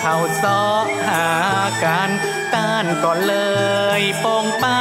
เขาซอหากันต้านก่อนเลยปองป้า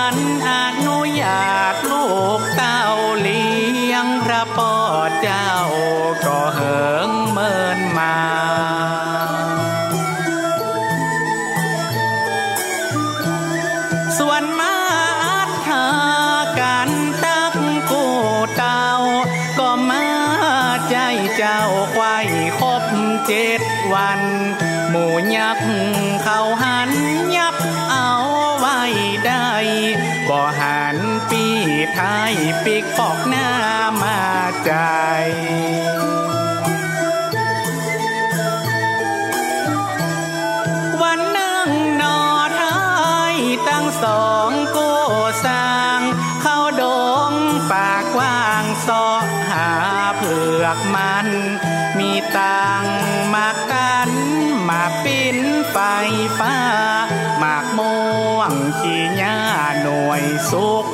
กปอกหน้ามาใจวันนั่งนอไทยตั้งสองโกสร้างเข้าดงปากกว้างซอหาเผือกมัน มีตังมากกันมาปิ้นไฟฟ้ามากม่วงขี้หญ้าหน่วยสุก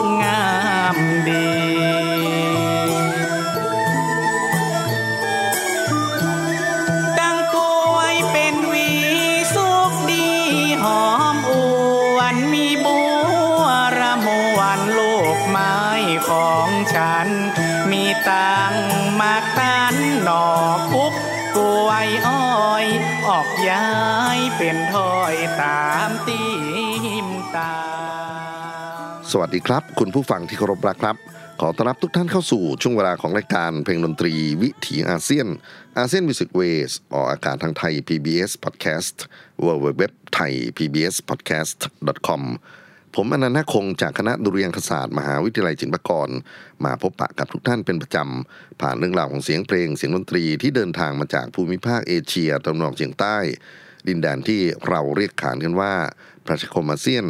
สวัสดีครับ คุณผู้ฟังที่เคารพรักครับ ขอต้อนรับทุกท่านเข้าสู่ช่วงเวลาของรายการเพลงดนตรีวิถีอาเซียนอาเซียนมิวสิกเวสออกอากาศทางไทย PBS Podcast w w w t h a i PBS Podcast com ผมอนันต์คงจากคณะดุเริยางคศาสตร์ มหาวิทยาลัยศิลปากร มาพบปะกับทุกท่านเป็นประจำ ผ่านเรื่องราวของเสียงเพลงเสียงดนตรีที่เดินทางมาจากภูมิภาคเอเชียตะวันออกเฉียงใต้ ดินแดนที่เราเรียกขานกันว่าประชาคมอาเซียน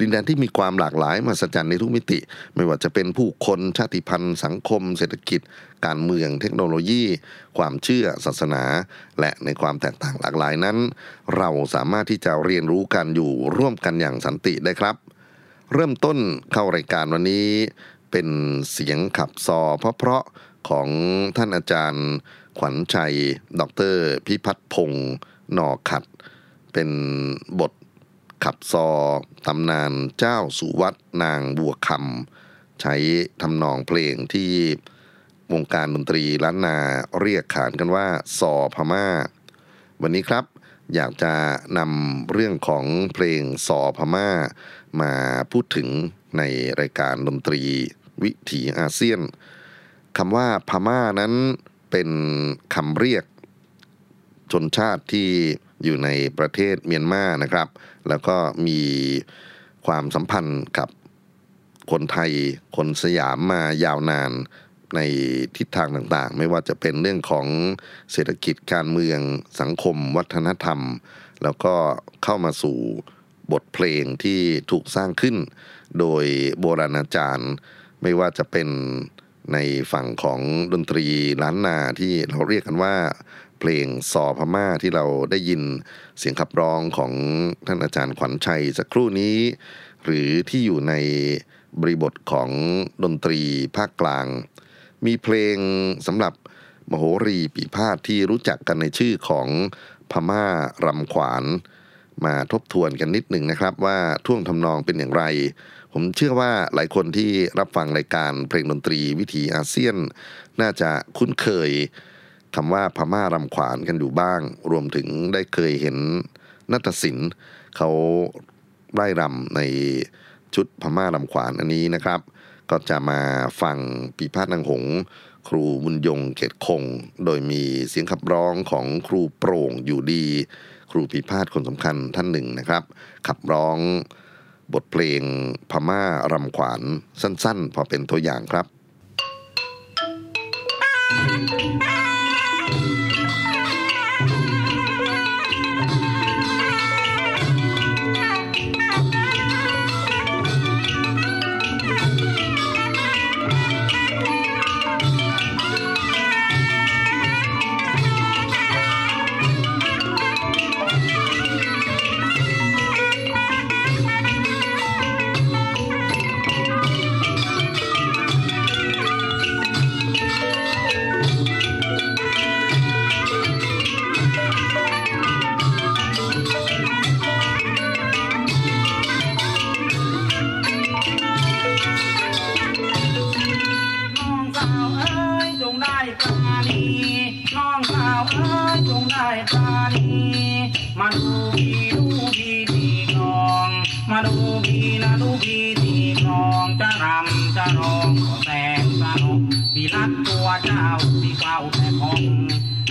ดินแดนที่มีความหลากหลายมาสจันในทุกมิติ ไม่ว่าจะเป็นผู้คนชาติพันธุ์ สังคม เศรษฐกิจ การเมืองเทคโนโลยี ความเชื่อศาสนา และในความแตกต่างหลากหลายนั้น เราสามารถที่จะเรียนรู้กันอยู่ร่วมกันอย่างสันติได้ครับ เริ่มต้นเข้ารายการวันนี้ เป็นเสียงขับซอเพราะๆของท่านอาจารย์ ขวัญชัย ดร พิพัฒน์พงศ์หนอขัด เป็นบทขับซอตำนานเจ้าสุวัตนางบัวคำใช้ทำนองเพลงที่วงการดนตรีล้านนาเรียกขานกันว่าซอพม่า วันนี้ครับอยากจะนำเรื่องของเพลงซอพม่า มาพูดถึงในรายการดนตรีวิถีอาเซียนคำว่าพม่านั้นเป็นคำเรียกชนชาติที่ อยู่ในประเทศเมียนมานะครับ แล้วก็มีความสัมพันธ์กับคนไทยคนสยามมายาวนานในทิศทางต่างๆ ไม่ว่าจะเป็นเรื่องของเศรษฐกิจการเมืองสังคม วัฒนธรรม แล้วก็เข้ามาสู่บทเพลงที่ถูกสร้างขึ้น โดยโบราณอาจารย์ ไม่ว่าจะเป็นในฝั่งของดนตรีล้านนาที่เราเรียกกันว่า เพลงซอพม่าที่เราได้ยินเสียงขับร้องของท่านอาจารย์ขวัญชัยสักครู่นี้ หรือที่อยู่ในบริบทของดนตรีภาคกลาง มีเพลงสำหรับมโหรีปีพาทที่รู้จักกันในชื่อของพม่ารำขวานมาทบทวนกันนิดหนึ่งนะครับ ว่าท่วงทำนองเป็นอย่างไร ผมเชื่อว่าหลายคนที่รับฟังรายการเพลงดนตรีวิถีอาเซียน น่าจะคุ้นเคย คำว่าพม่ารำขวานกันอยู่บ้าง รวมถึงได้เคยเห็นนัตศิลป์เขาไร่รำในชุดพม่ารำขวานอันนี้นะครับ ก็จะมาฟังปีพาทนางหง ครูบุญยงเขตคง โดยมีเสียงขับร้องของครูโปร่งอยู่ดี ครูปีพาทคนสำคัญท่านหนึ่งนะครับ ขับร้องบทเพลงพม่ารำขวานสั้นๆ พอเป็นตัวอย่างครับ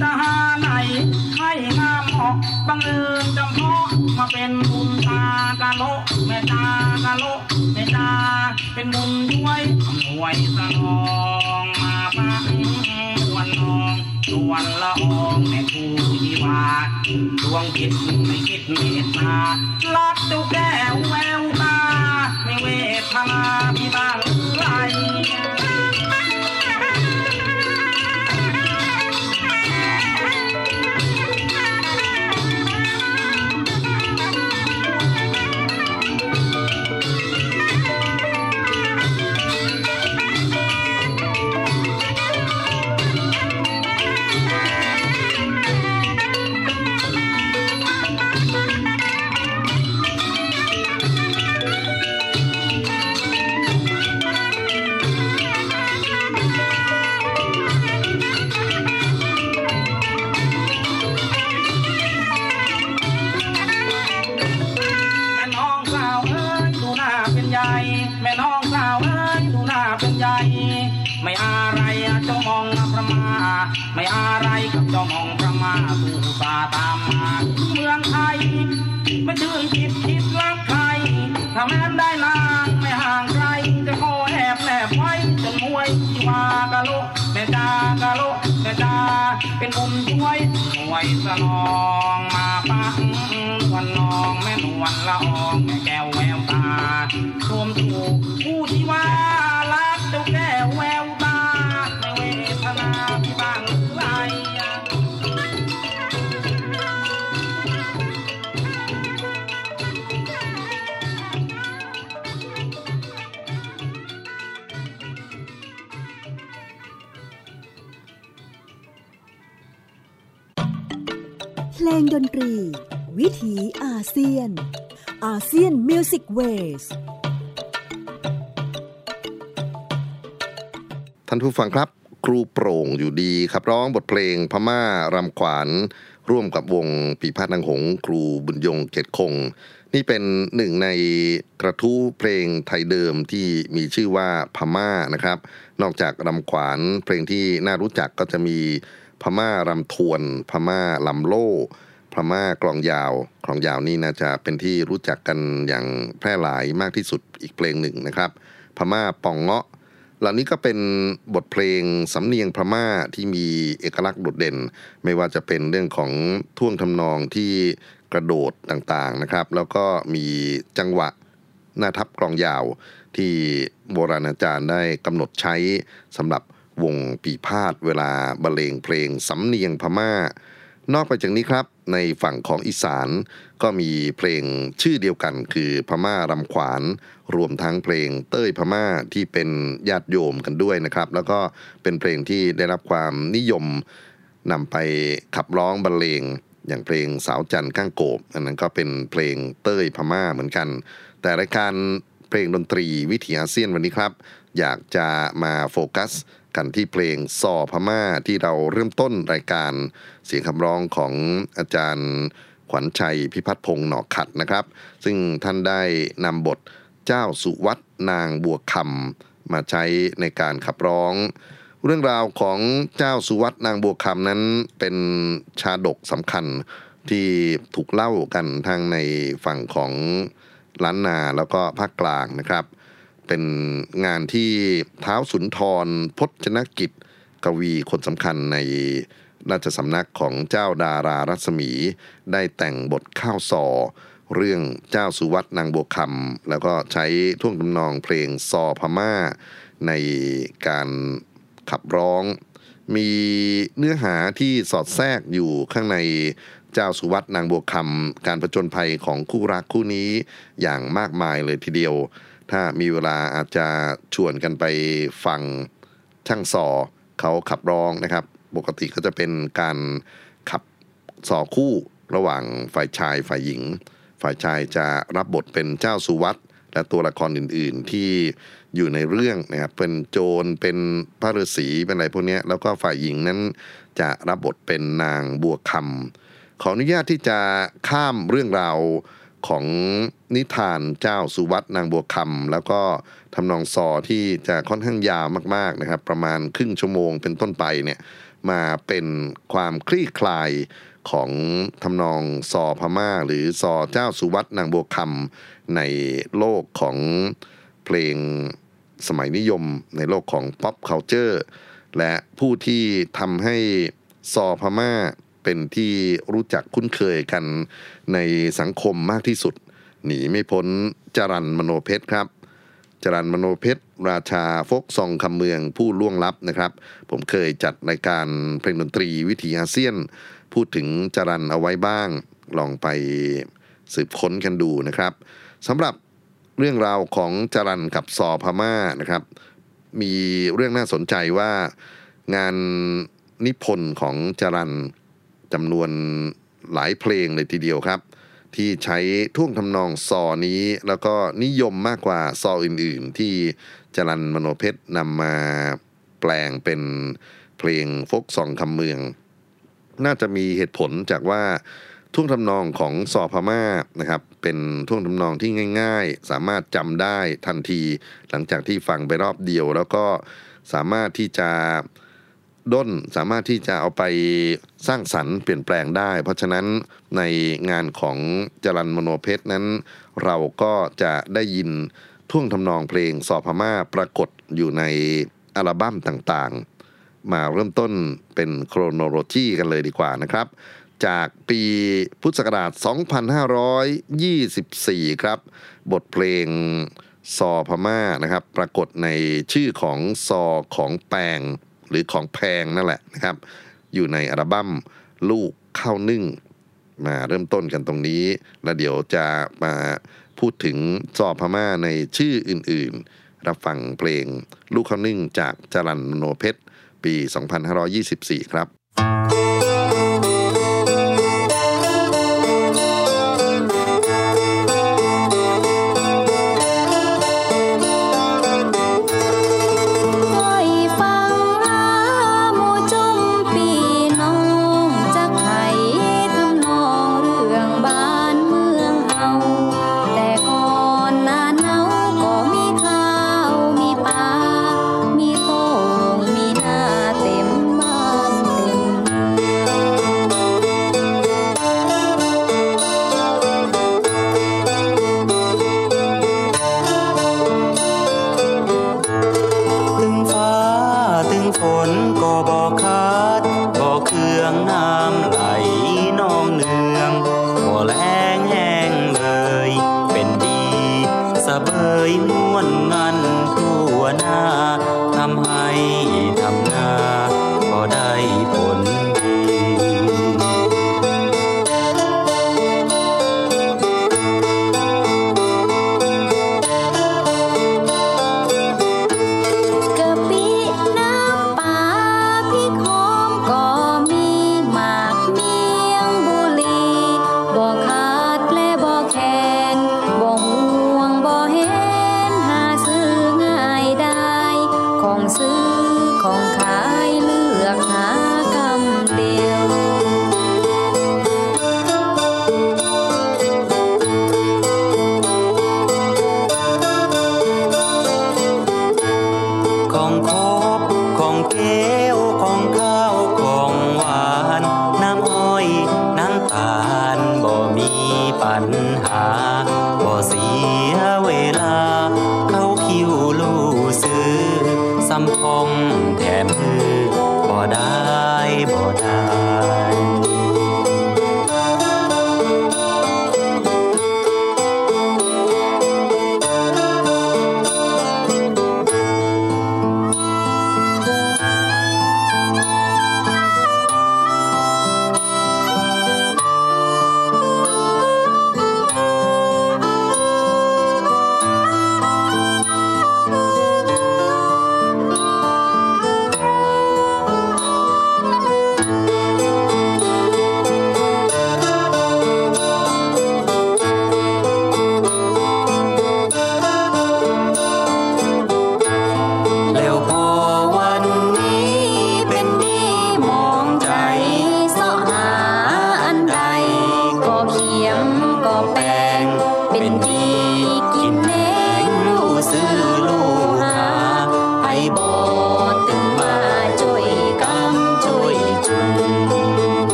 จะหาไหนให้งามออกบังเอิญจำเพาะมาเป็นบุญตากะโลแม่ตากะโลแม่ตาเป็นบุญช่วยอำนวยสนองมาฟังวันนองสวนละอองแม่ครูที่วาดดวงจิตไม่คิดเมตตาลักตุกแก้วแววตาไม่เวทนาพี่บ้า เพลงดนตรี วิถีอาเซียน ASEAN Music Waysท่านผู้ฟังครับ ครูโปร่งอยู่ดีครับร้องบทเพลงพม่ารำขวานร่วมกับวงปี่พาทย์นางหงส์ ครูบุญยงค์ เกตุคง นี่เป็นหนึ่งในตระกูลเพลงไทยเดิมที่มีชื่อว่าพม่านะครับ นอกจากรำขวานเพลงที่น่ารู้จักก็จะมี พม่ารำทวน พม่าลำโล่พม่ากลองยาวกลองยาวนี่น่าจะเป็นที่รู้จักกันอย่างแพร่หลายมากที่สุดอีกเพลงหนึ่งนะครับ พม่าปองเงาะเหล่านี้ก็เป็นบทเพลงสำเนียงพม่าที่มีเอกลักษณ์โดดเด่น ไม่ว่าจะเป็นเรื่องของท่วงทำนองที่กระโดดต่างๆนะครับ แล้วก็มีจังหวะหน้าทับกลองยาวที่โบราณอาจารย์ได้กำหนดใช้สำหรับ วงปีพาดเวลาบรรเลงเพลงสำเนียงพม่า นอกไปจากนี้ครับ ในฝั่งของอีสานก็มีเพลงชื่อเดียวกันคือพม่ารำขวาน รวมทั้งเพลงเต้ยพม่าที่เป็นญาติโยมกันด้วยนะครับ แล้วก็เป็นเพลงที่ได้รับความนิยมนำไปขับร้องบรรเลงอย่างเพลงสาวจันทร์ก้างโกบ อันนั้นก็เป็นเพลงเต้ยพม่าเหมือนกัน แต่รายการเพลงดนตรีวิถีอาเซียนวันนี้ครับ อยากจะมาโฟกัส กันที่เพลงซอพม่าที่เราเริ่มต้นรายการเสียงคำร้องของอาจารย์ขวัญชัยพิพัฒน์พงศ์หนอกขัดนะครับ ซึ่งท่านได้นำบทเจ้าสุวัตนางบัวคำมาใช้ในการขับร้อง เรื่องราวของเจ้าสุวัตนางบัวคำนั้นเป็นชาดกสำคัญที่ถูกเล่ากันทางในฝั่งของล้านนาแล้วก็ภาคกลางนะครับ เป็นงานที่เท้าสุนทรพจนกิจ กวีคนสำคัญในราชสำนักของเจ้าดารารัศมี ได้แต่งบทข้าวซอ เรื่องเจ้าสุวัตนางบัวคำแล้วก็ใช้ท่วงทำนองเพลงซอพม่า ในการขับร้อง มีเนื้อหาที่สอดแทรกอยู่ข้างในเจ้าสุวัตนางบัวคำการประจนภัยของคู่รักคู่นี้อย่างมากมายเลยทีเดียว ถ้ามีเวลาอาจจะชวนกันไปฟังช่างซอเขาขับร้องนะครับ ปกติก็จะเป็นการขับซอคู่ระหว่างฝ่ายชายฝ่ายหญิง ฝ่ายชายจะรับบทเป็นเจ้าสุวัตและตัวละครอื่น ๆ ที่อยู่ในเรื่องนะครับเป็นโจรเป็นพระฤาษีเป็นอะไรพวกนี้แล้วก็ฝ่ายหญิงนั้นจะรับบทเป็นนางบัวคำขออนุญาตที่จะข้ามเรื่องราว ของนิทานเจ้าสุวัตนางบัวคำแล้วก็ทำนองซอที่จะค่อนข้างยาวมากๆนะครับ ประมาณครึ่งชั่วโมงเป็นต้นไปเนี่ยมาเป็นความคลี่คลายของทำนองซอพม่า หรือซอเจ้าสุวัตนางบัวคำในโลกของเพลงสมัยนิยม ในโลกของ pop culture และผู้ที่ทำให้ซอพม่า เป็นที่รู้จักคุ้นเคยกันในสังคมมากที่สุด หนีไม่พ้นจรันมโนเพชรครับจรันมโนเพชร ราชาฟกซองคำเมืองผู้ล่วงลับนะครับ ผมเคยจัดรายการเพลงดนตรีวิถีอาเซียน พูดถึงจรันเอาไว้บ้าง ลองไปสืบค้นกันดูนะครับสำหรับเรื่องราวของจรันกับซอพม่านะครับ มีเรื่องน่าสนใจว่างานนิพนธ์ของจรัน จำนวนหลายเพลงเลยทีเดียวครับ ที่ใช้ท่วงทำนองซอนี้ แล้วก็นิยมมากกว่าซออื่น ๆ ที่จรันมโนเพชรนำมาแปลงเป็นเพลงฟกซองคำเมือง น่าจะมีเหตุผลจากว่าท่วงทำนองของซอพม่านะครับเป็นท่วงทำนองที่ง่าย ๆ สามารถจำได้ทันที หลังจากที่ฟังไปรอบเดียว แล้วก็สามารถที่จะ ด้นสามารถที่จะเอาไปสร้างสรรค์เปลี่ยนแปลงได้ เพราะฉะนั้นในงานของจรันมโนเพชรนั้น เราก็จะได้ยินท่วงทำนองเพลงสอพม่าปรากฏอยู่ในอัลบั้มต่างๆ มาเริ่มต้นเป็นโครโนโลจีกันเลยดีกว่านะครับ จากปีพุทธศักราช 2524 ครับ บทเพลงซอพม่านะครับ ปรากฏในชื่อของซอของแปง หรือของแพงนั่นแหละนะครับ อยู่ในอัลบั้มลูกข้าวนึ่ง มาเริ่มต้นกันตรงนี้ แล้วเดี๋ยวจะมาพูดถึงซอพม่าในชื่ออื่นๆ รับฟังเพลงลูกข้าวนึ่งจากจรันโนเพชรปี 2524 ครับ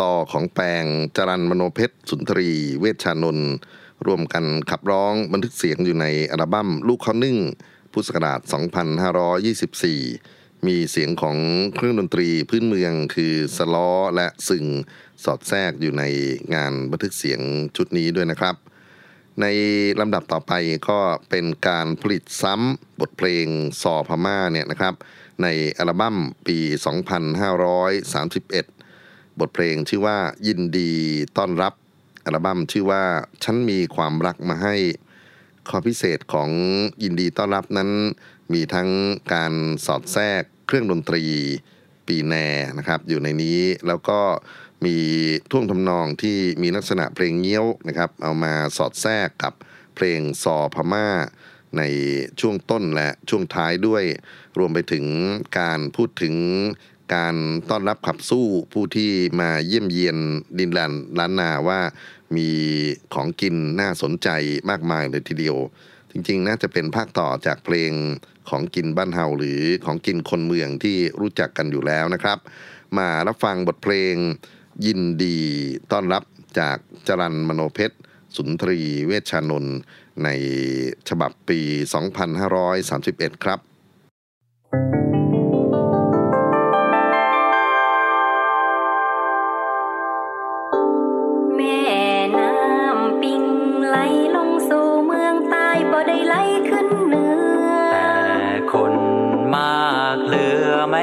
ซอของแปงจรันมโนเพชร สุนทรี เวชชานนท์ร่วมกันขับร้องบันทึกเสียงอยู่ในอัลบั้มลูกเขานึ่งพุทธศักราช 2524 มีเสียงของเครื่องดนตรีพื้นเมืองคือสล้อและสึงสอดแทรกอยู่ในงานบันทึกเสียงชุดนี้ด้วยนะครับ ในลำดับต่อไปก็เป็นการผลิตซ้ำบทเพลงซอพม่าเนี่ยนะครับ ในอัลบั้มปี 2531 บทเพลงชื่อว่ายินดีต้อนรับอัลบั้มชื่อว่าฉันมีความรักมาให้ข้อพิเศษของยินดีต้อนรับนั้น มีทั้งการสอดแทรกเครื่องดนตรีปีแนนะครับอยู่ในนี้แล้วก็มีท่วงทำนองที่มีลักษณะเพลงเงี้ยวนะครับเอามาสอดแทรกกับเพลงซอพม่าในช่วงต้นและช่วงท้ายด้วย รวมไปถึงการพูดถึง การต้อนรับขับสู้ผู้ที่มาเยี่ยมเยียนดินแดนล้านนาว่ามีของกินน่าสนใจมากมายเลยทีเดียว จริงๆ น่าจะเป็นภาคต่อจากเพลงของกินบ้านเฮาหรือของกินคนเมืองที่รู้จักกันอยู่แล้วนะครับ มารับฟังบทเพลงยินดีต้อนรับจากจรันมโนเพชร สุนทรีเวชชานนท์ในฉบับปี 2531 ครับ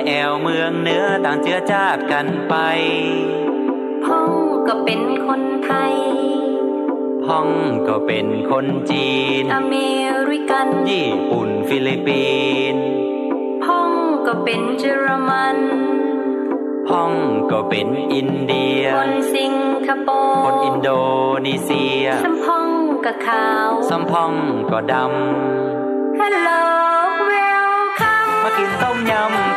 แอวเมืองเหนือต่างเจือจาดกันไป พ่องก็เป็นคนไทย พ่องก็เป็นคนจีน อเมริกัน ญี่ปุ่นฟิลิปปินส์พ่องก็เป็นเยอรมันฮ่องก็เป็นอินเดีย คนสิงคโปร์ คนอินโดนีเซีย สัมพองก็ขาวซัมพองก็ด Hello welcome ำมากินต้มยำ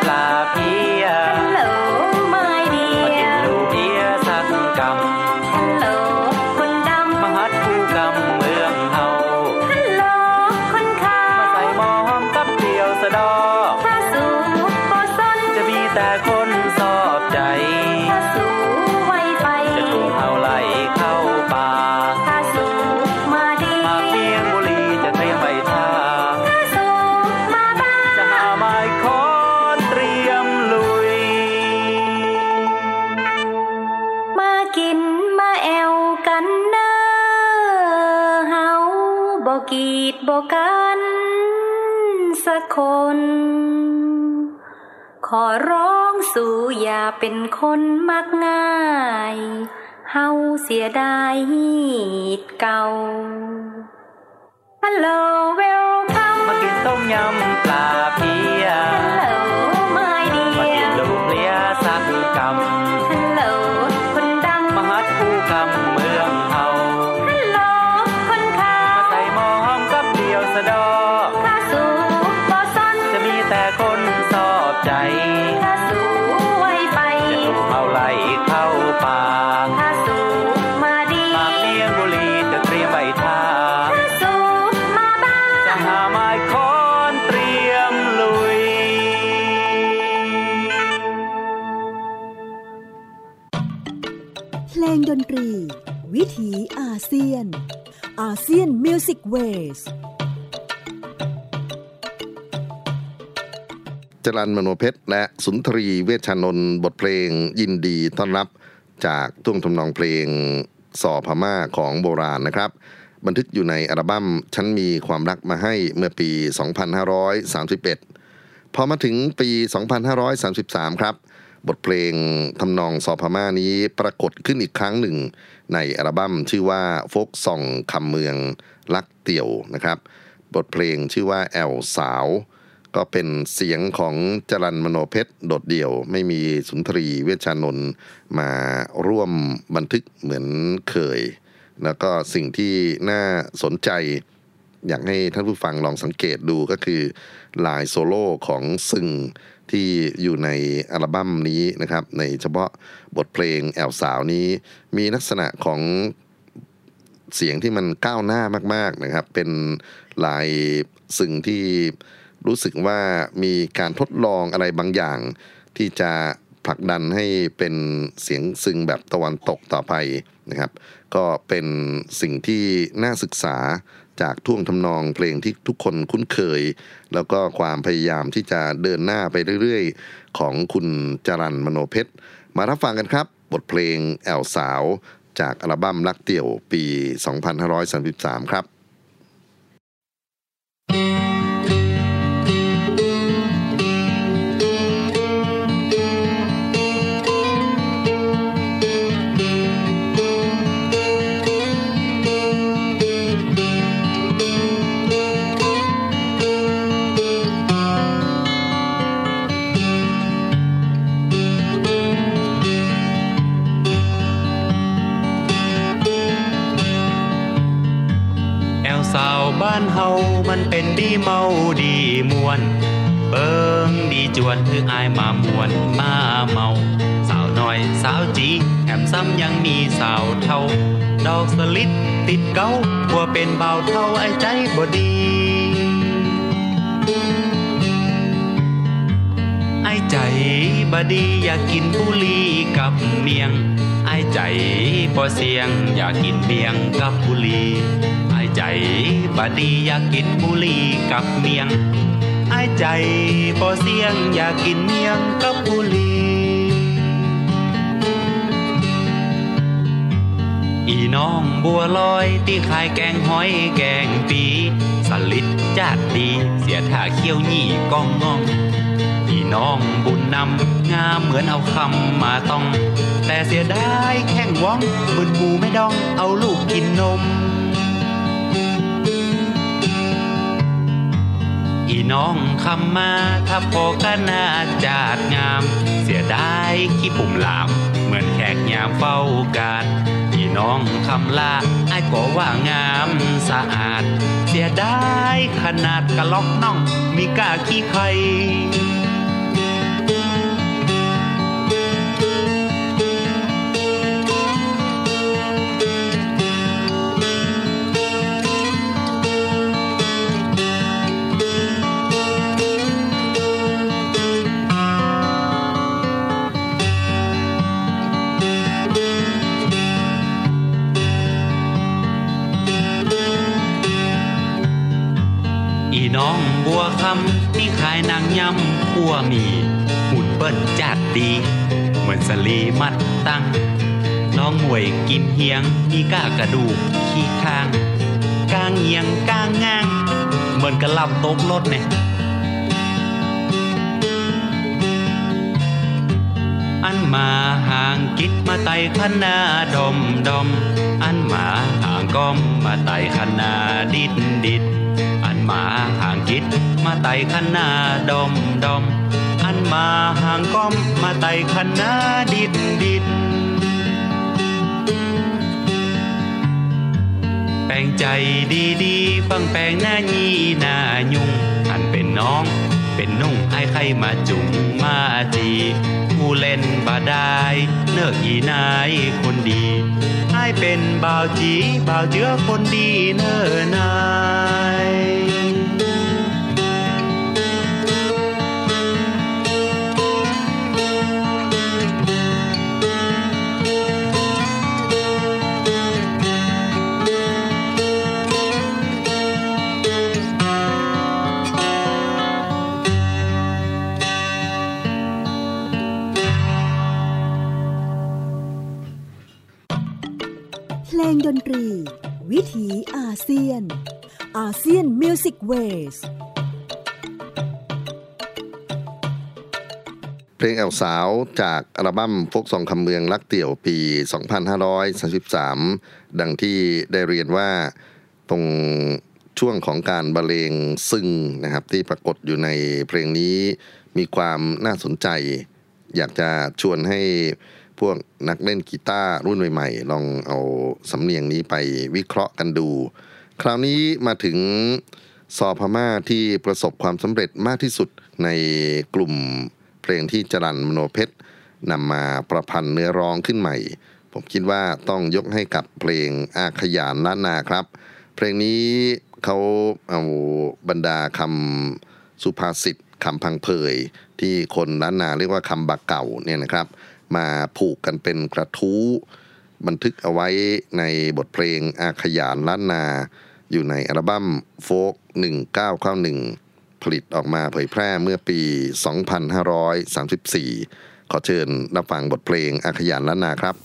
คน ขอร้องสู่อย่าเป็นคนมักง่าย เฮาเสียดายฮีดเก่าฮัลโหลเวลคัมมากินต้มยำปลาเพีย ASEAN Music Waysจรัล มโนเพ็ชร และสุนทรีเวชานนท์บทเพลงยินดีต้อนรับจากท่วงทำนองเพลงซอพม่าของโบราณนะครับ บันทึกอยู่ในอัลบั้มฉันมีความรักมาให้เมื่อปี 2531 พอมาถึงปี 2533 ครับ บทเพลงทำนองซอพม่านี้ปรากฏขึ้นอีกครั้งหนึ่ง ในอัลบั้มชื่อว่าโฟล์คซองคำเมืองรักเตี่ยวนะครับ บทเพลงชื่อว่าแอ่วสาว ก็เป็นเสียงของจรัล มโนเพ็ชรโดดเดี่ยว ไม่มีสุนทรีเวชานนท์มาร่วมบันทึกเหมือนเคย แล้วก็สิ่งที่น่าสนใจอยากให้ท่านผู้ฟังลองสังเกตดูก็คือลายโซโล่ของซึง ที่อยู่ในอัลบั้มนี้นะครับ ในเฉพาะบทเพลงแอลสาวนี้ มีลักษณะของเสียงที่มันก้าวหน้ามาก ๆนะครับ เป็นลายซึงที่รู้สึกว่ามีการทดลองอะไรบางอย่าง ที่จะผลักดันให้เป็นเสียงซึงแบบตะวันตกต่อไปนะครับ ก็เป็นสิ่งที่น่าศึกษา จากท่วงทำนองเพลงที่ทุกคนคุ้นเคย แล้วก็ความพยายามที่จะเดินหน้าไปเรื่อยๆ ของคุณจรันมโนเพชร มารับฟังกันครับ บทเพลงแอลสาว จากอัลบั้มรักเตี่ยวปี 2533 ครับแอ บ้านเฮามันเป็นดีเมาดีมวน เบิงดีจวนคืออายมามวนมาเมา สาวน้อยสาวจีแถมซ้ำยังมีสาวเท่า ดอกสลิดติดเกาหัวเป็นเบาเท่าไอ้ใจบ่ดี อ้ใจบดีอยากกินบุหรีกับเมียงไอ้ใจบ่เสียงอยากกินเมียงกับบุหรีไอ้ใจบดีอยากกินบุหรีกับเมียงไอ้ใจบ่เสียงอยากกินเมียงกับบุหรีอีน้องบัวลอยที่ขายแกงหอยแกงปีสลิดจาดดีเสียท่าเขี้ยวหยี่ก้องงอง น้องบุญนำงามเหมือนเอาคำมาต้อง แต่เสียดายแข่งว่องบุญมูไม่ดองเอาลูกกินนม อีน้องคำมาถ้าพอกันนาจาดงาม เสียดายขี้ปุ่มหลาม เหมือนแขกยามเฝ้าการอีน้องคำลาไอ้ก็ว่างามสะอาด เสียดายขนาดกะล็อกน่อง มีกาขี้ไข่ ฮียงมีก้ากระดูกขี้ข้างกางเฮียงกางงางเหมือนกระลำตกรถเนี่ยอันมาห่างกิดมาไต่ขนนาดมดมอันมาห่างก้มมาไต่ขนนาดิดดิดอันมาห่างกิดมาไต่ขนนาดมดมอันมาห่างก้มมาไต่ขนาดิดดิด งใจดีๆ ฟังแปลงหน้ายีหน้ายุ่งอันเป็นน้อง เป็นนุ่งไอ้ใครมาจุงมาจีผู้เล่นบาดายเนิกอีนายคนดีไอ้เป็นบ่าวจีบ่าวเจือคนดีเน้อนาย นตรี วิถีอาเซียน ASEAN Music Waysเพลงแอ่วสาวจากอัลบั้มโฟล์คซองคำเมืองรักเตี่ยวปี 2533 ดังที่ได้เรียนว่าตรงช่วงของการบรรเลงซึงนะครับที่ปรากฏอยู่ในเพลงนี้มีความน่าสนใจ อยากจะชวนให้ พวกนักเล่นกีตาร์รุ่นใหม่ๆ ลองเอาสำเนียงนี้ไปวิเคราะห์กันดู คราวนี้มาถึงซอพม่าที่ประสบความสำเร็จมากที่สุดในกลุ่มเพลงที่จรันมโนเพชรนำมาประพันธ์เนื้อร้องขึ้นใหม่ ผมคิดว่าต้องยกให้กับเพลงอาขยานล้านนาครับ เพลงนี้เขาเอาบรรดาคำสุภาษิตคำพังเพยที่คนล้านนาเรียกว่าคำบักเก่าเนี่ยนะครับ มาผูกกันเป็นกระทู้ บันทึกเอาไว้ในบทเพลงอาขยานล้านนา อยู่ในอัลบั้มโฟก1991 ผลิตออกมาเผยแพร่เมื่อปี 2534 ขอเชิญรับฟังบทเพลงอาขยานล้านนาครับ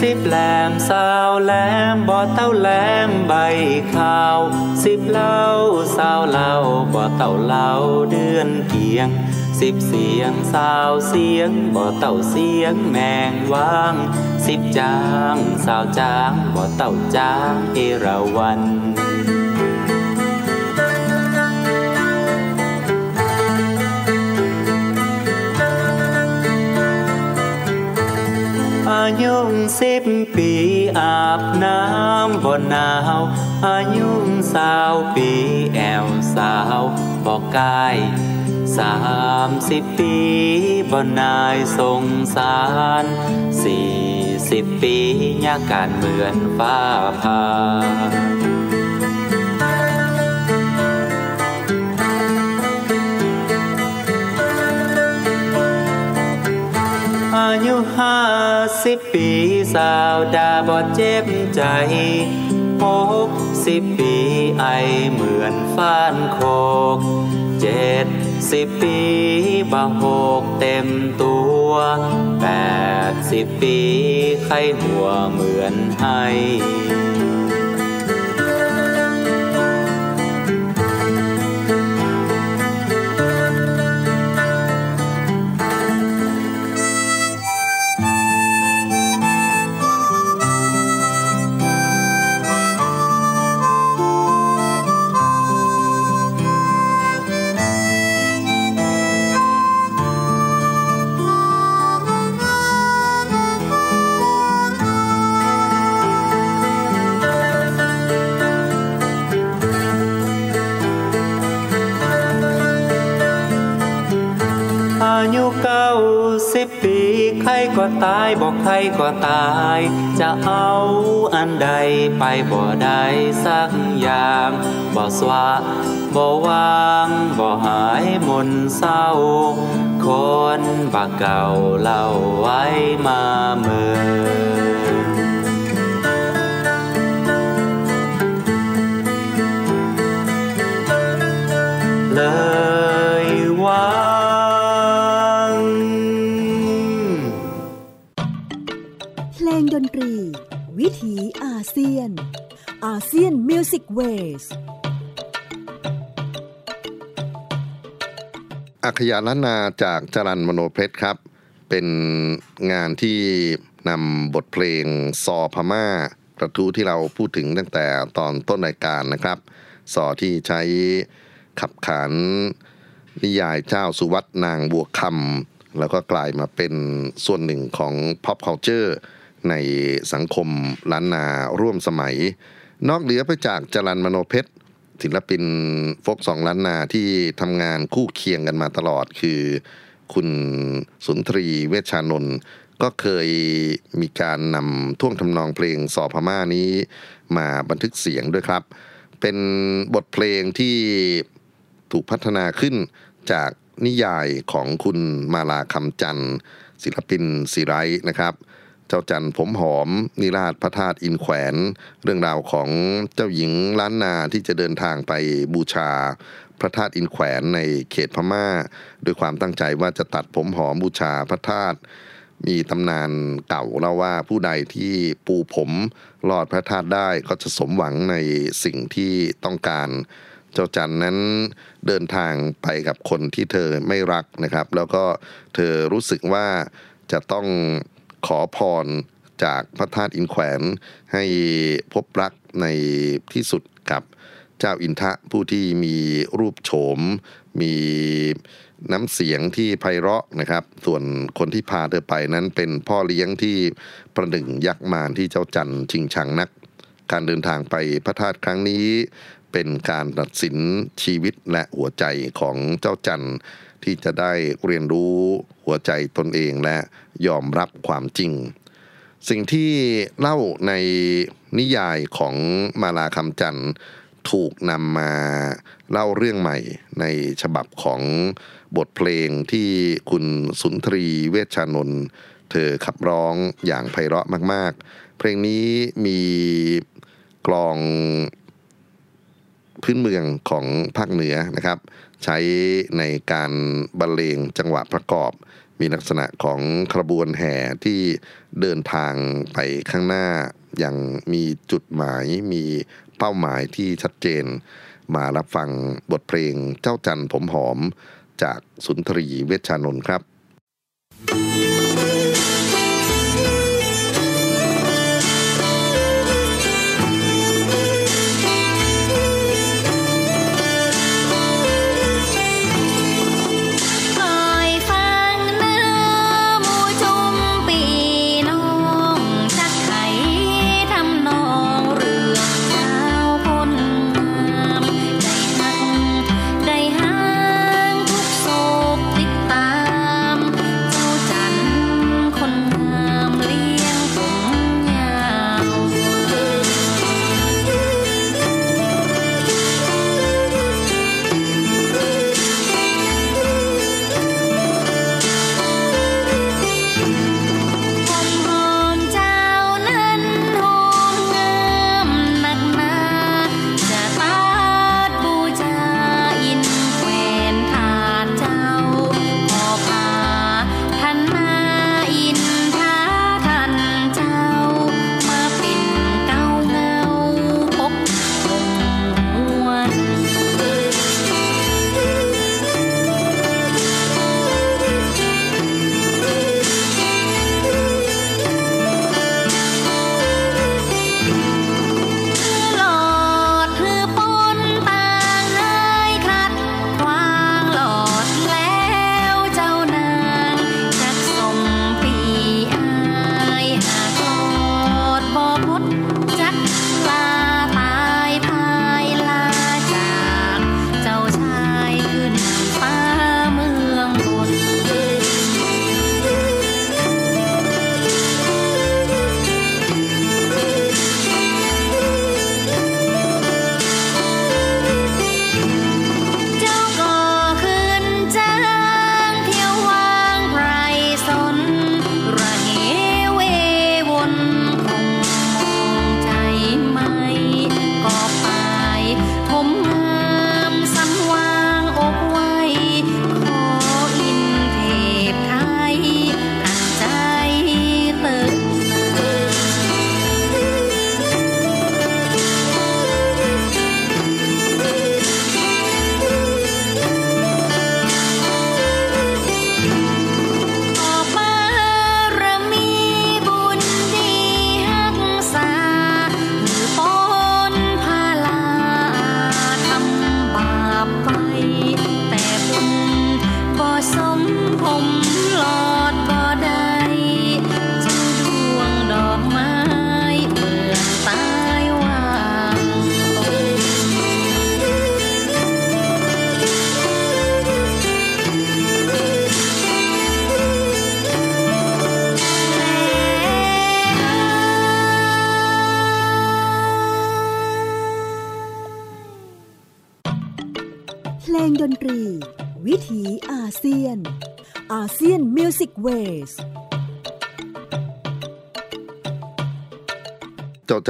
สิบแหลมสาวแล เต้าแหลมใบขาว สิบเหล่าสาวเหล่าบ่อเต้าเหล่าเดือนเกียง สิบเสียงสาวเสียงบ่อเต้าเสียงแมงว่าง สิบจางสาวจางบ่อเต้าจางเอราวันายุสิบปีอาบน้ำบ่หนาว อายุสาวปีแอวสาวบอกกายสามสิบปีบ่นายสงสารสี่สิบปียาการเหมือนฟ้าผ่า ห้าสิบปีสาวดาบอดเจ็บใจหกสิบปีไอเหมือนฟ้านโคกเจ็ดสิบปีบาหกเต็มตัวแปดสิบปีไข้หัวเหมือนไห้ ก็ตายบอกใครก็ตาย จะเอาอันใดไปบ่ได้สักอย่างบ่สวะบ่วางบ่หายมนเศร้า คนบักเก่าเล่าไว้มาเมื่อเล รี วิถีอาเซียน อาเซียนมิวสิกเวสอัคยาลนนาจากจรันมโนเพชรครับ เป็นงานที่นำบทเพลงซอพม่ากระทู้ที่เราพูดถึงตั้งแต่ตอนต้นรายการนะครับ ซอที่ใช้ขับขานนิยายเจ้าสุวัตนางบัวคำแล้วก็กลายมาเป็นส่วนหนึ่งของ pop culture ในสังคมล้านนาร่วมสมัย นอกเหนือไปจากจรันมโนเพชรศิลปินฟกสองล้านนาที่ทำงานคู่เคียงกันมาตลอดคือ คุณสุนทรีเวชชานนท์ก็เคยมีการนำท่วงทำนองเพลงสอพม่านี้มาบันทึกเสียงด้วยครับ เป็นบทเพลงที่ถูกพัฒนาขึ้นจากนิยายของคุณมาลาคำจันทร์ศิลปินศิไรนะครับ เจ้าจันผมหอม นิราชพระธาตุอินแขวน เรื่องราวของเจ้าหญิงล้านนาที่จะเดินทางไปบูชา พระธาตุอินแขวนในเขตพม่า ด้วยความตั้งใจว่าจะตัดผมหอมบูชาพระธาตุมีตำนานเก่าเล่าว่าผู้ใดที่ปูผมลอดพระธาตุได้ก็จะสมหวังในสิ่งที่ต้องการ เจ้าจันนั้นเดินทางไปกับคนที่เธอไม่รักนะครับ แล้วก็เธอรู้สึกว่าจะต้อง ขอพรจากพระธาตุอินแขวนให้พบรักในที่สุดกับเจ้าอินทะผู้ที่มีรูปโฉม มีน้ำเสียงที่ไพเราะนะครับ ส่วนคนที่พาเธอไปนั้นเป็นพ่อเลี้ยงที่ประหนึ่งยักษ์มารที่เจ้าจันชิงชังนัก การเดินทางไปพระธาตุครั้งนี้ เป็นการตัดสินชีวิตและหัวใจของเจ้าจันที่ ที่จะได้เรียนรู้หัวใจตนเองและยอมรับความจริง สิ่งที่เล่าในนิยายของมาลาคำจันทร์ถูกนำมาเล่าเรื่องใหม่ในฉบับของบทเพลงที่คุณสุนทรีเวชชานนท์เธอขับร้องอย่างไพเราะมาก ๆ เพลงนี้มีกลองพื้นเมืองของภาคเหนือนะครับ ใช้ในการบรรเลงจังหวะประกอบ มีลักษณะของขบวนแห่ที่เดินทางไปข้างหน้าอย่างมีจุดหมายมีเป้าหมายที่ชัดเจน มารับฟังบทเพลงเจ้าจันผมหอมจากสุนทรีเวชชานนท์ครับ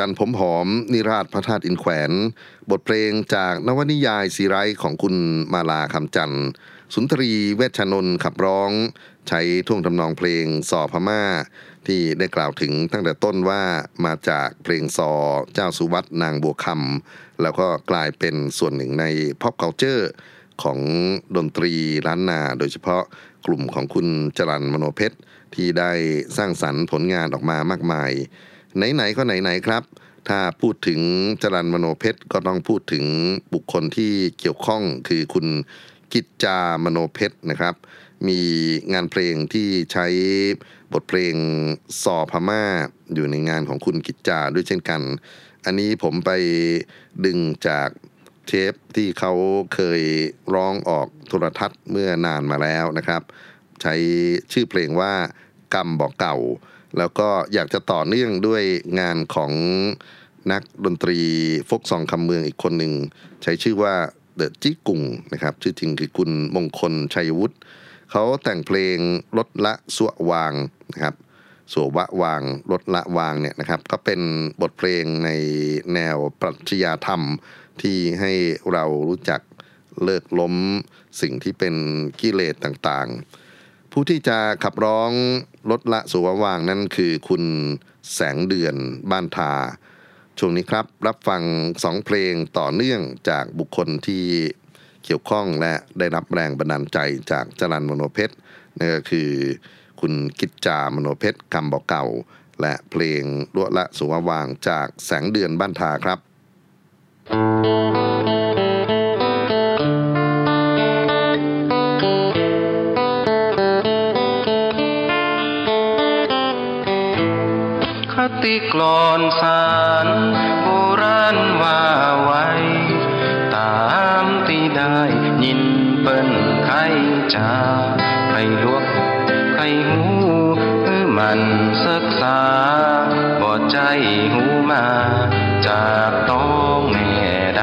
จันผมหอม นิราชพระธาตุอินแขวน บทเพลงจากนวนิยายสีไรของคุณมาลาคำจันทร์สุนทรีเวชชนนขับร้อง ใช้ท่วงทำนองเพลงสอพม่า ที่ได้กล่าวถึงตั้งแต่ต้นว่ามาจากเพลงซอเจ้าสุวัตนางบัวคำแล้วก็กลายเป็นส่วนหนึ่งใน pop culture ของดนตรีล้านนาโดยเฉพาะกลุ่มของคุณจรันมโนเพชรที่ได้สร้างสรรค์ผลงานออกมามากมาย ไหนๆก็ไหนๆครับ ถ้าพูดถึงจรันมโนเพชรก็ต้องพูดถึงบุคคลที่เกี่ยวข้องคือคุณกิจจามโนเพชรนะครับ มีงานเพลงที่ใช้บทเพลงซอพม่า อยู่ในงานของคุณกิจจาด้วยเช่นกัน อันนี้ผมไปดึงจากเทปที่เขาเคยร้องออกโทรทัศน์เมื่อนานมาแล้วนะครับ ใช้ชื่อเพลงว่ากรรมบอกเก่า แล้วก็อยากจะต่อเนื่องด้วยงานของนักดนตรีฟกซองคำเมืองอีกคนหนึ่ง ใช้ชื่อว่าเดอะจิกุงนะครับ ชื่อจริงคือคุณมงคลชัยวุฒิเขาแต่งเพลงลดละสววางนะครับสววะวางลดละวางเนี่ยนะครับก็เป็นบทเพลงในแนวปรัชญาธรรมที่ให้เรารู้จักเลิกล้มสิ่งที่เป็นกิเลสต่างๆ ผู้ที่จะขับร้องลดละสุววางนั้นคือคุณแสงเดือนบ้านทา ช่วงนี้ครับรับฟังสองเพลงต่อเนื่องจากบุคคลที่เกี่ยวข้องและได้รับแรงบันดาลใจจากจรันมโนเพชรนั่นก็คือคุณกิจจามโนเพชรกำบอกเก่า และเพลงลวละสุววางจากแสงเดือนบ้านทาครับค ติกลอนสารโบราณว่าไว้ ตามที่ได้ยินเปิ้นไขจาใครลวกใครหูหือมันศึกษาบ่ใจหูมาจากต้องแม่ใด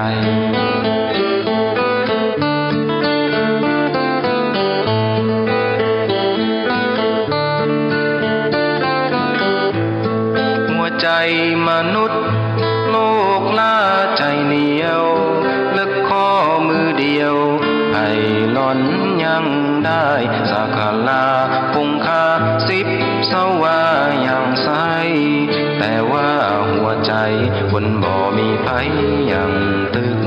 ใจมนุษย์ โลกล่าใจเหนียวลึกข้อมือเดียวให้หล่อนยังได้สักลาคงคาสิบเสว่าอย่างใสแต่ว่าหัวใจบนบ่มีไผยังตึก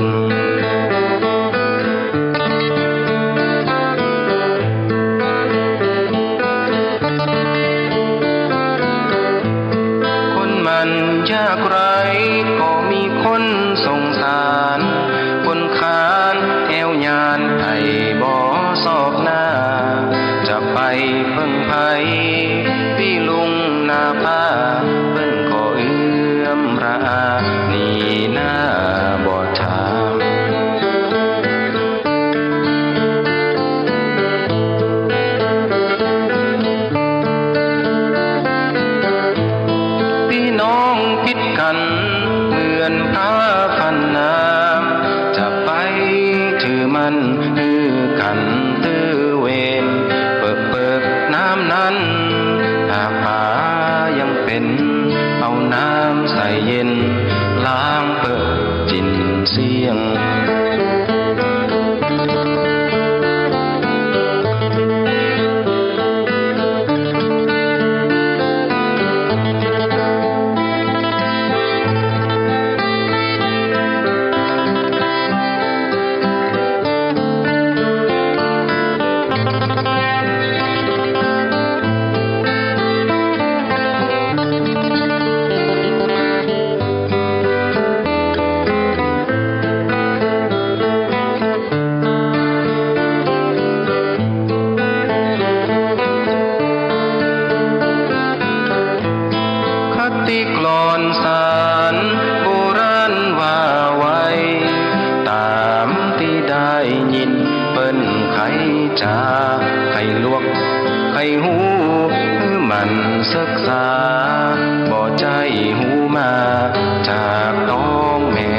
ไขจาไขลวกไขหูคือมันศึกษา บ่ใจหูมาจากน้องแม่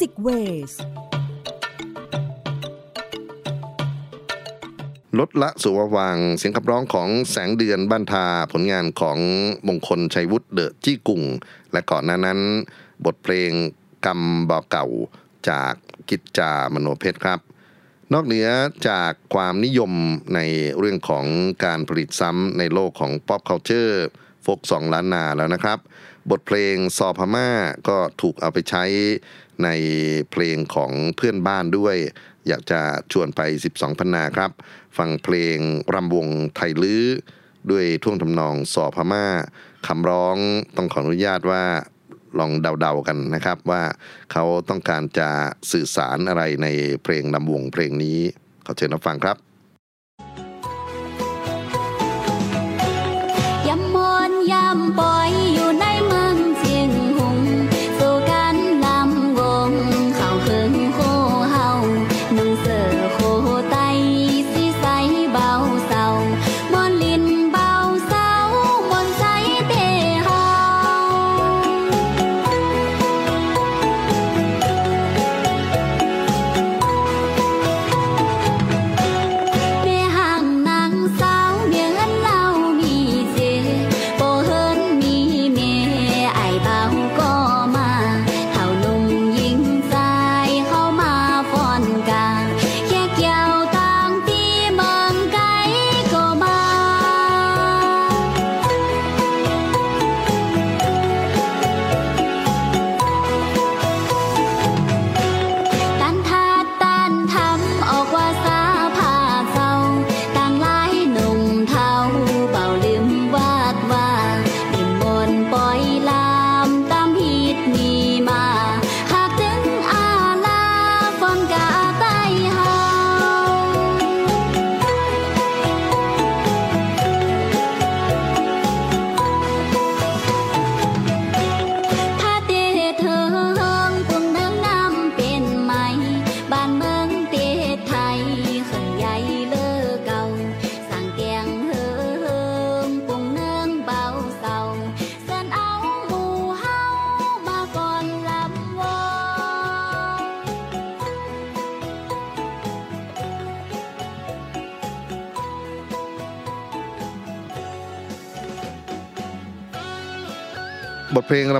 ซียนมิวสิกเวสลดละสุววังเสียงขับร้องของแสงเดือนบ้านทาผลงานของมงคลชัยวุฒิเดอะจี้กุงและก่อนหน้านั้น บทเพลงกรรมบอเก่าจากกิจจามโนเพชรครับ นอกเหนือจากความนิยมในเรื่องของการผลิตซ้ำในโลกของ pop culture โฟกสองล้านนาแล้วนะครับ บทเพลงซอพม่าก็ถูกเอาไปใช้ในเพลงของเพื่อนบ้านด้วย อยากจะชวนไป 12พันนาครับ ฟังเพลงรำวงไทยลื้อ ด้วยท่วงทำนองสอพม่าคำร้องต้องขออนุญาตว่าลองเดาๆกันนะครับว่าเขาต้องการจะสื่อสารอะไรในเพลงลำวงเพลงนี้ ขอเชิญรับฟังครับ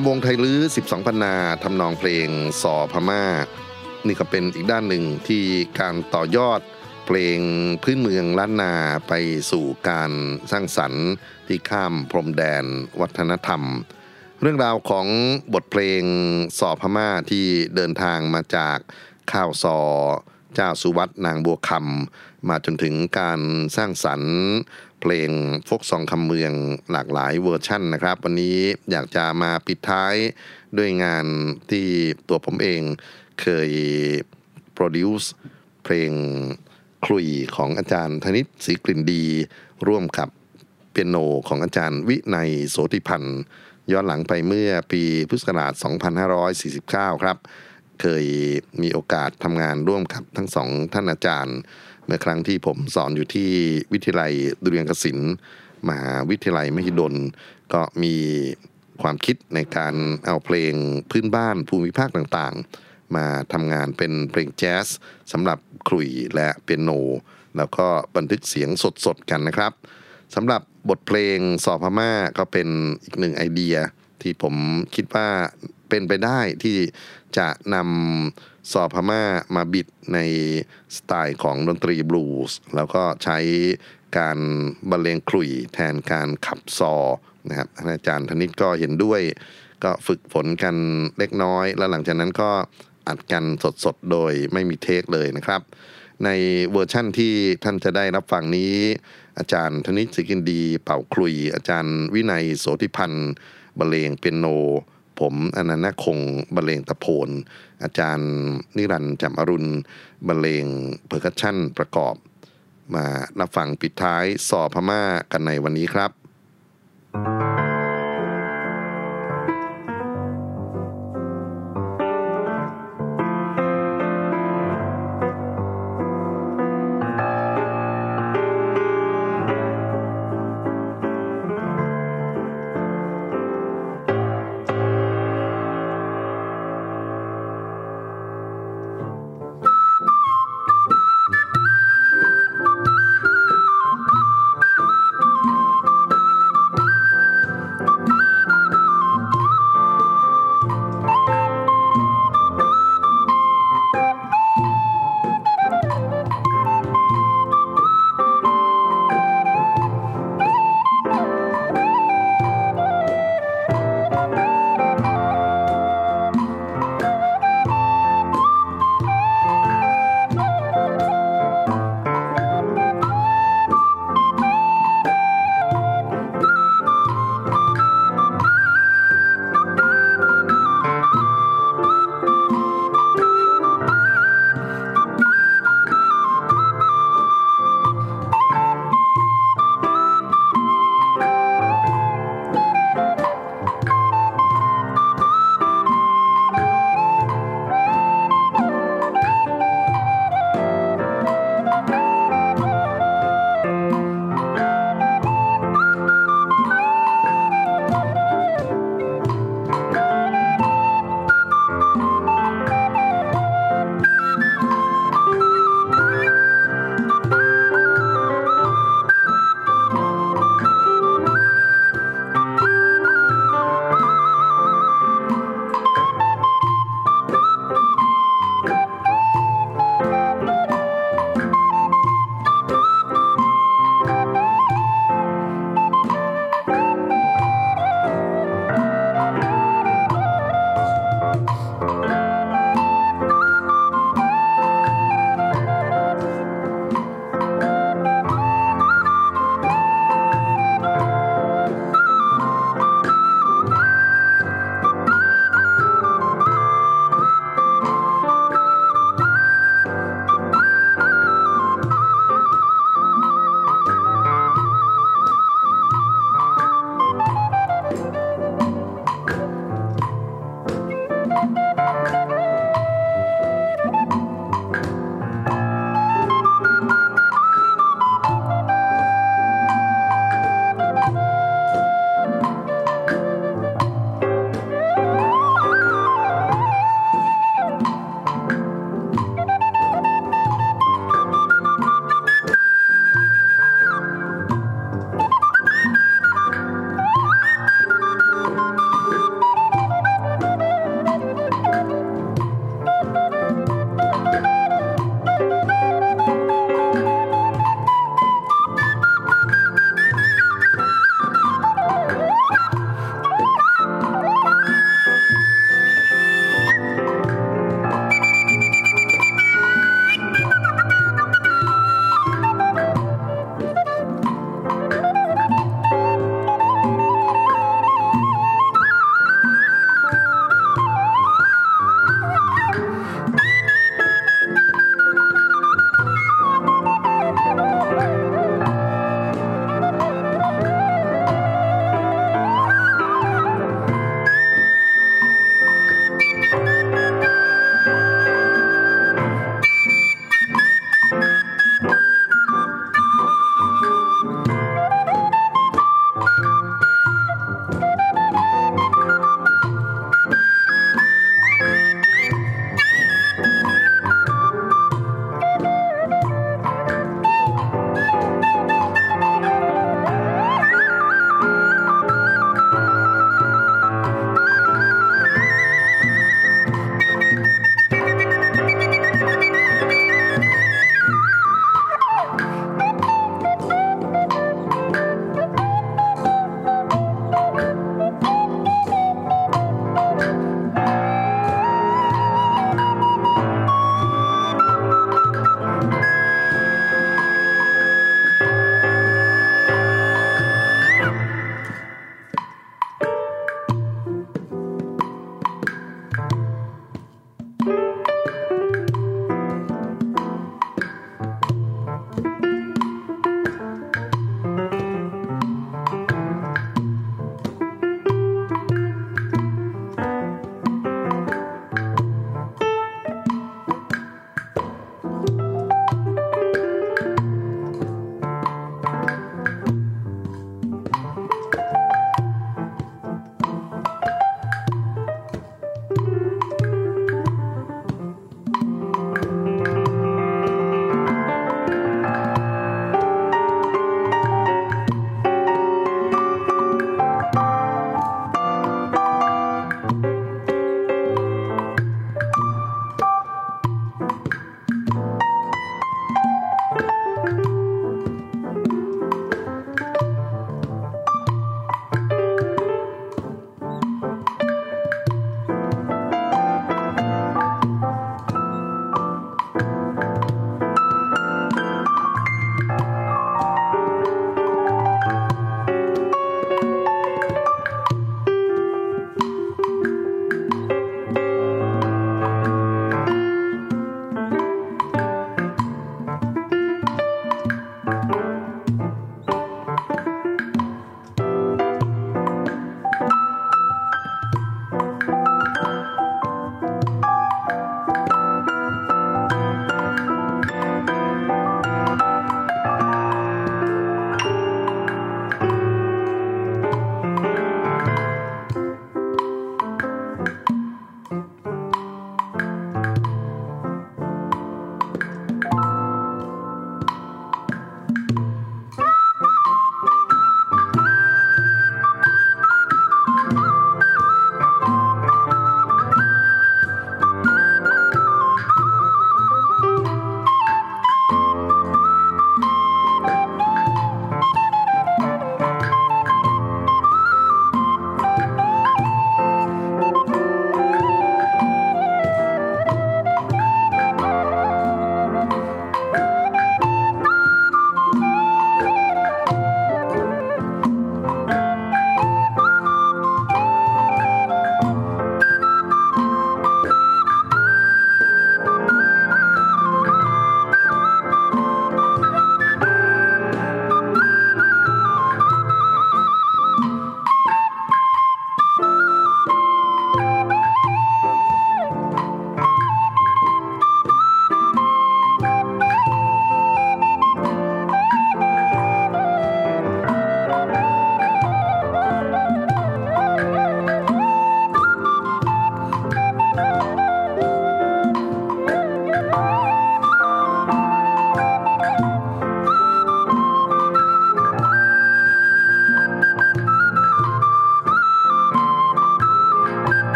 ำวงไทยลื้อ 12พันนาทำนองเพลงสอพม่า นี่ก็เป็นอีกด้านหนึ่งที่การต่อยอดเพลงพื้นเมืองล้านนาไปสู่การสร้างสรรค์ที่ข้ามพรมแดนวัฒนธรรม เรื่องราวของบทเพลงสอพม่าที่เดินทางมาจากข้าวซอเจ้าสุวัตนางบัวคำมาจนถึงการสร้างสรรค์ เพลงโฟล์คซองคำเมืองหลากหลายเวอร์ชั่นนะครับ วันนี้อยากจะมาปิดท้ายด้วยงานที่ตัวผมเองเคย produce เพลงขลุ่ยของอาจารย์ธนิสร์ ศรีกลิ่นดี ร่วมกับเปียโนของอาจารย์วินัยโสติพันธ์ย้อนหลังไปเมื่อปีพุทธศักราช 2549 ครับ เคยมีโอกาสทำงานร่วมกับทั้งสองท่านอาจารย์ เมื่อครั้งที่ผมสอนอยู่ที่วิทยาลัยดุเรียางกศิลป์มหาวิทยาลัยมหิดล ก็มีความคิดในการเอาเพลงพื้นบ้านภูมิภาคต่างๆ มาทำงานเป็นเพลงแจ๊สสำหรับคลุยและเปียโน แล้วก็บันทึกเสียงสดๆกันนะครับสำหรับบทเพลงสอบพม่าก็เป็นอีกหนึ่งไอเดียที่ผมคิดว่า เป็นไปได้ที่จะนำซอพม่ามาบิดในสไตล์ของดนตรีบลูส์แล้วก็ใช้การบรรเลงขลุ่ยแทนการขับซอนะครับอาจารย์ธนิสร์ก็เห็นด้วย ก็ฝึกฝนกันเล็กน้อย แล้วหลังจากนั้นก็อัดกันสดๆ โดยไม่มี take เลยนะครับ ในเวอร์ชั่นที่ท่านจะได้รับฟังนี้ อาจารย์ธนิสร์ ศรีกลิ่นดี เป่าขลุ่ย อาจารย์วินัยโสติพันธ์บรรเลงเปียโน ผมอานันท์ นาคคงบรรเลงตะโพนอาจารย์นิรันดร์จำอรุณบรรเลง percussion ประกอบ มารับฟังปิดท้ายซอพม่ากันในวันนี้ครับเ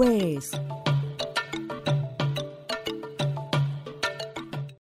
ง